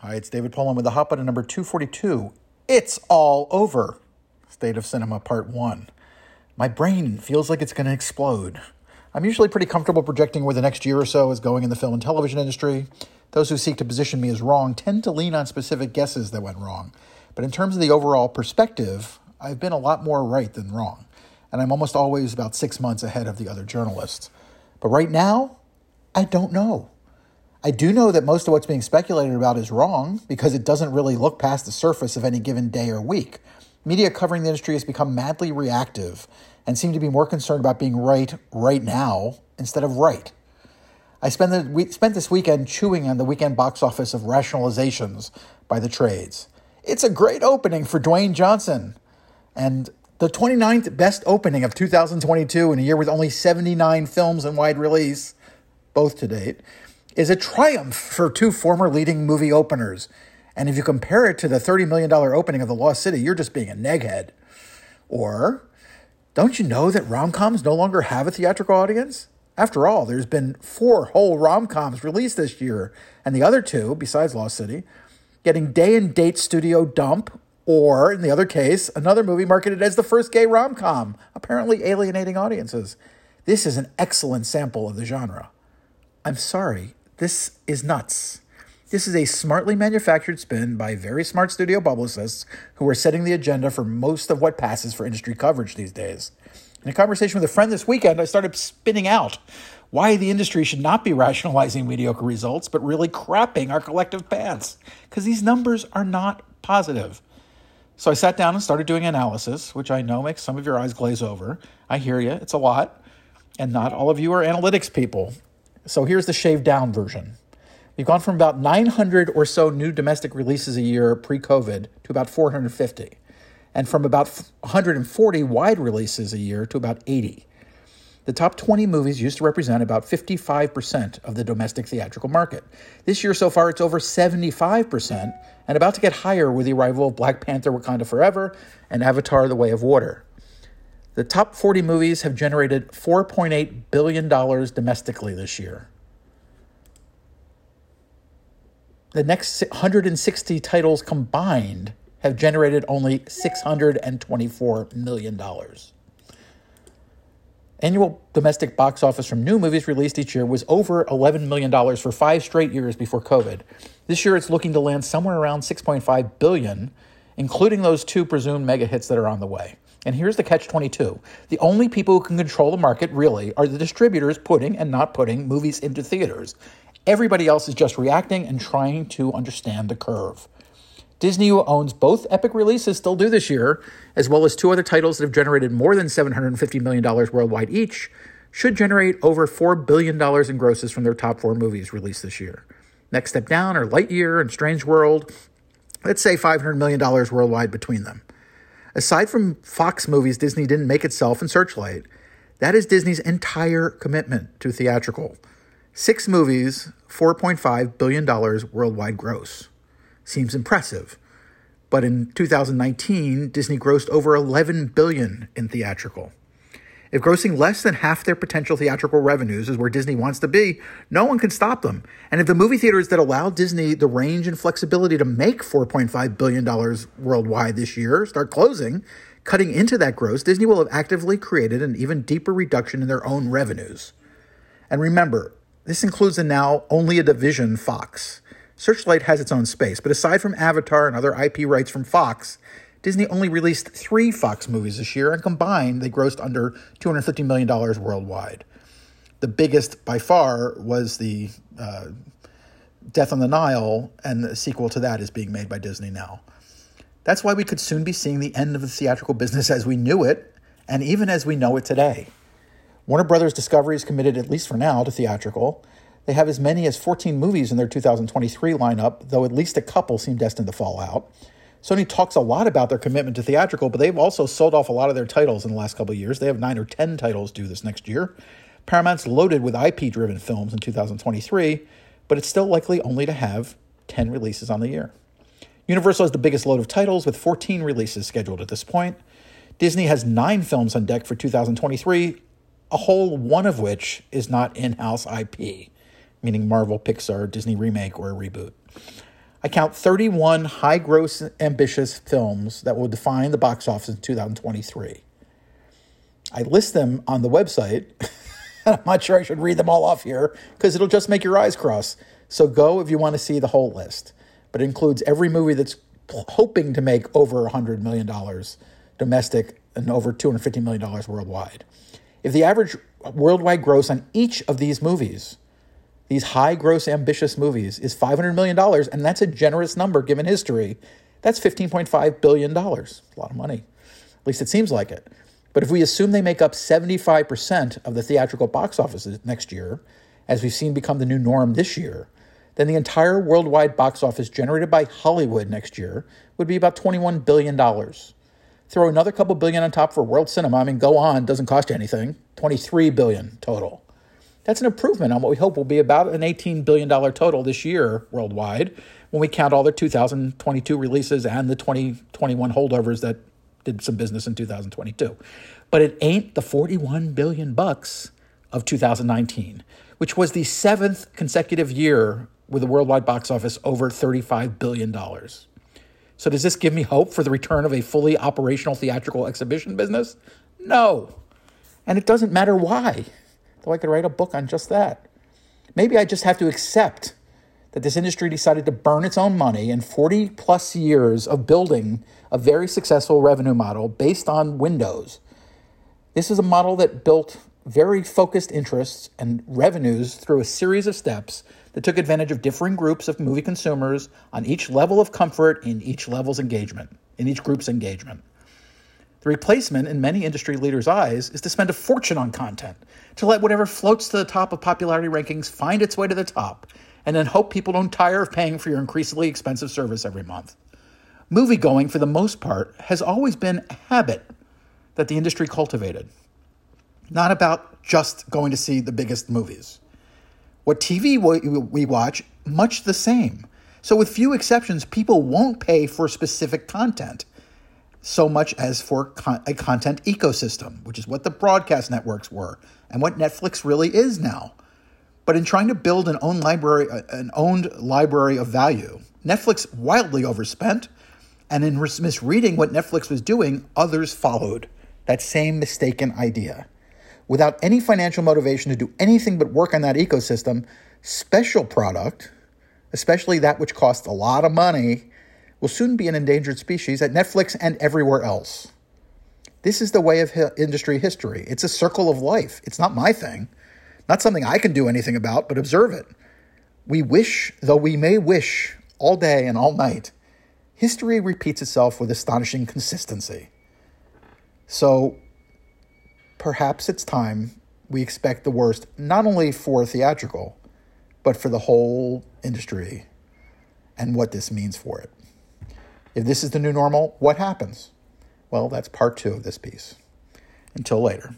Hi, it's David Poland with the hot button number 242. It's all over. State of Cinema Part 1. My brain feels like it's going to explode. I'm usually pretty comfortable projecting where the next year or so is going in the film and television industry. Those who seek to position me as wrong tend to lean on specific guesses that went wrong. But in terms of the overall perspective, I've been a lot more right than wrong. And I'm almost always about six months ahead of the other journalists. But right now, I don't know. I do know that most of what's being speculated about is wrong because it doesn't really look past the surface of any given day or week. Media covering the industry has become madly reactive and seem to be more concerned about being right right now instead of right. I spent, the, we spent this weekend chewing on the weekend box office of rationalizations by the trades. It's a great opening for Dwayne Johnson. And the 29th best opening of 2022 in a year with only 79 films in wide release, both to date, is a triumph for two former leading movie openers. And if you compare it to the $30 million opening of The Lost City, you're just being a neghead. Or, don't you know that rom coms no longer have a theatrical audience? After all, there's been four whole rom coms released this year, and the other two, besides Lost City, getting day and date studio dump, or in the other case, another movie marketed as the first gay rom com, apparently alienating audiences. This is an excellent sample of the genre. I'm sorry, this is nuts. This is a smartly manufactured spin by very smart studio publicists who are setting the agenda for most of what passes for industry coverage these days. In a conversation with a friend this weekend, I started spinning out why the industry should not be rationalizing mediocre results, but really crapping our collective pants, because these numbers are not positive. So I sat down and started doing analysis, which I know makes some of your eyes glaze over. I hear you, it's a lot, and not all of you are analytics people. So here's the shaved down version. We've gone from about 900 or so new domestic releases a year pre COVID to about 450, and from about 140 wide releases a year to about 80. The top 20 movies used to represent about 55% of the domestic theatrical market. This year so far, it's over 75% and about to get higher with the arrival of Black Panther Wakanda Forever and Avatar The Way of Water. The top 40 movies have generated $4.8 billion domestically this year. The next 160 titles combined have generated only $624 million. Annual domestic box office from new movies released each year was over $11 million for five straight years before COVID. This year it's looking to land somewhere around 6.5 billion, including those two presumed mega hits that are on the way. And here's the catch 22 the only people who can control the market really are the distributors putting and not putting movies into theaters. Everybody else is just reacting and trying to understand the curve. Disney, who owns both epic releases, still do this year, as well as two other titles that have generated more than $750 million worldwide each, should generate over $4 billion in grosses from their top four movies released this year. Next step down are Lightyear and Strange World. Let's say $500 million worldwide between them. Aside from Fox movies Disney didn't make itself in Searchlight, that is Disney's entire commitment to theatrical. Six movies, $4.5 billion worldwide gross. Seems impressive. But in 2019, Disney grossed over 11 billion in theatrical. If grossing less than half their potential theatrical revenues is where Disney wants to be, no one can stop them. And if the movie theaters that allow Disney the range and flexibility to make $4.5 billion worldwide this year start closing, cutting into that gross, Disney will have actively created an even deeper reduction in their own revenues. And remember, this includes the now only a division Fox. Searchlight has its own space, but aside from Avatar and other IP rights from Fox, Disney only released three Fox movies this year, and combined, they grossed under $250 million worldwide. The biggest by far was the uh, Death on the Nile, and the sequel to that is being made by Disney now. That's why we could soon be seeing the end of the theatrical business as we knew it, and even as we know it today. Warner Brothers Discovery is committed, at least for now, to theatrical. They have as many as 14 movies in their 2023 lineup, though at least a couple seem destined to fall out. Sony talks a lot about their commitment to theatrical, but they've also sold off a lot of their titles in the last couple of years. They have nine or 10 titles due this next year. Paramount's loaded with IP driven films in 2023, but it's still likely only to have 10 releases on the year. Universal has the biggest load of titles with 14 releases scheduled at this point. Disney has nine films on deck for 2023, a whole one of which is not in house IP, meaning Marvel, Pixar, Disney remake, or a reboot. I count 31 high gross, ambitious films that will define the box office in 2023. I list them on the website. I'm not sure I should read them all off here because it'll just make your eyes cross. So go if you want to see the whole list. But it includes every movie that's hoping to make over $100 million domestic and over $250 million worldwide. If the average worldwide gross on each of these movies, these high gross ambitious movies, is $500 million, and that's a generous number given history, that's $15.5 billion. A lot of money. At least it seems like it. But if we assume they make up 75% of the theatrical box offices next year, as we've seen become the new norm this year, then the entire worldwide box office generated by Hollywood next year would be about $21 billion. Throw another couple billion on top for world cinema. I mean, go on, doesn't cost you anything. 23 billion total. That's an improvement on what we hope will be about an $18 billion total this year worldwide when we count all the 2022 releases and the 2021 holdovers that did some business in 2022. But it ain't the 41 billion bucks of 2019, which was the seventh consecutive year with a worldwide box office over $35 billion. So, does this give me hope for the return of a fully operational theatrical exhibition business? No. And it doesn't matter why, though I could write a book on just that. Maybe I just have to accept that this industry decided to burn its own money in 40 plus years of building a very successful revenue model based on Windows. This is a model that built very focused interests and revenues through a series of steps that took advantage of differing groups of movie consumers on each level of comfort in each level's engagement, in each group's engagement. The replacement, in many industry leaders' eyes, is to spend a fortune on content, to let whatever floats to the top of popularity rankings find its way to the top, and then hope people don't tire of paying for your increasingly expensive service every month. Movie going, for the most part, has always been a habit that the industry cultivated not about just going to see the biggest movies. What TV we watch, much the same. So, with few exceptions, people won't pay for specific content so much as for a content ecosystem, which is what the broadcast networks were and what Netflix really is now. But in trying to build an own library, uh, an owned library of value, Netflix wildly overspent, and in misreading what Netflix was doing, others followed that same mistaken idea without any financial motivation to do anything but work on that ecosystem, special product, especially that which costs a lot of money, will soon be an endangered species at Netflix and everywhere else. This is the way of industry history. It's a circle of life. It's not my thing, not something I can do anything about, but observe it. We wish, though we may wish all day and all night, history repeats itself with astonishing consistency. So perhaps it's time we expect the worst, not only for theatrical, but for the whole industry and what this means for it. If this is the new normal, what happens? Well, that's part two of this piece. Until later.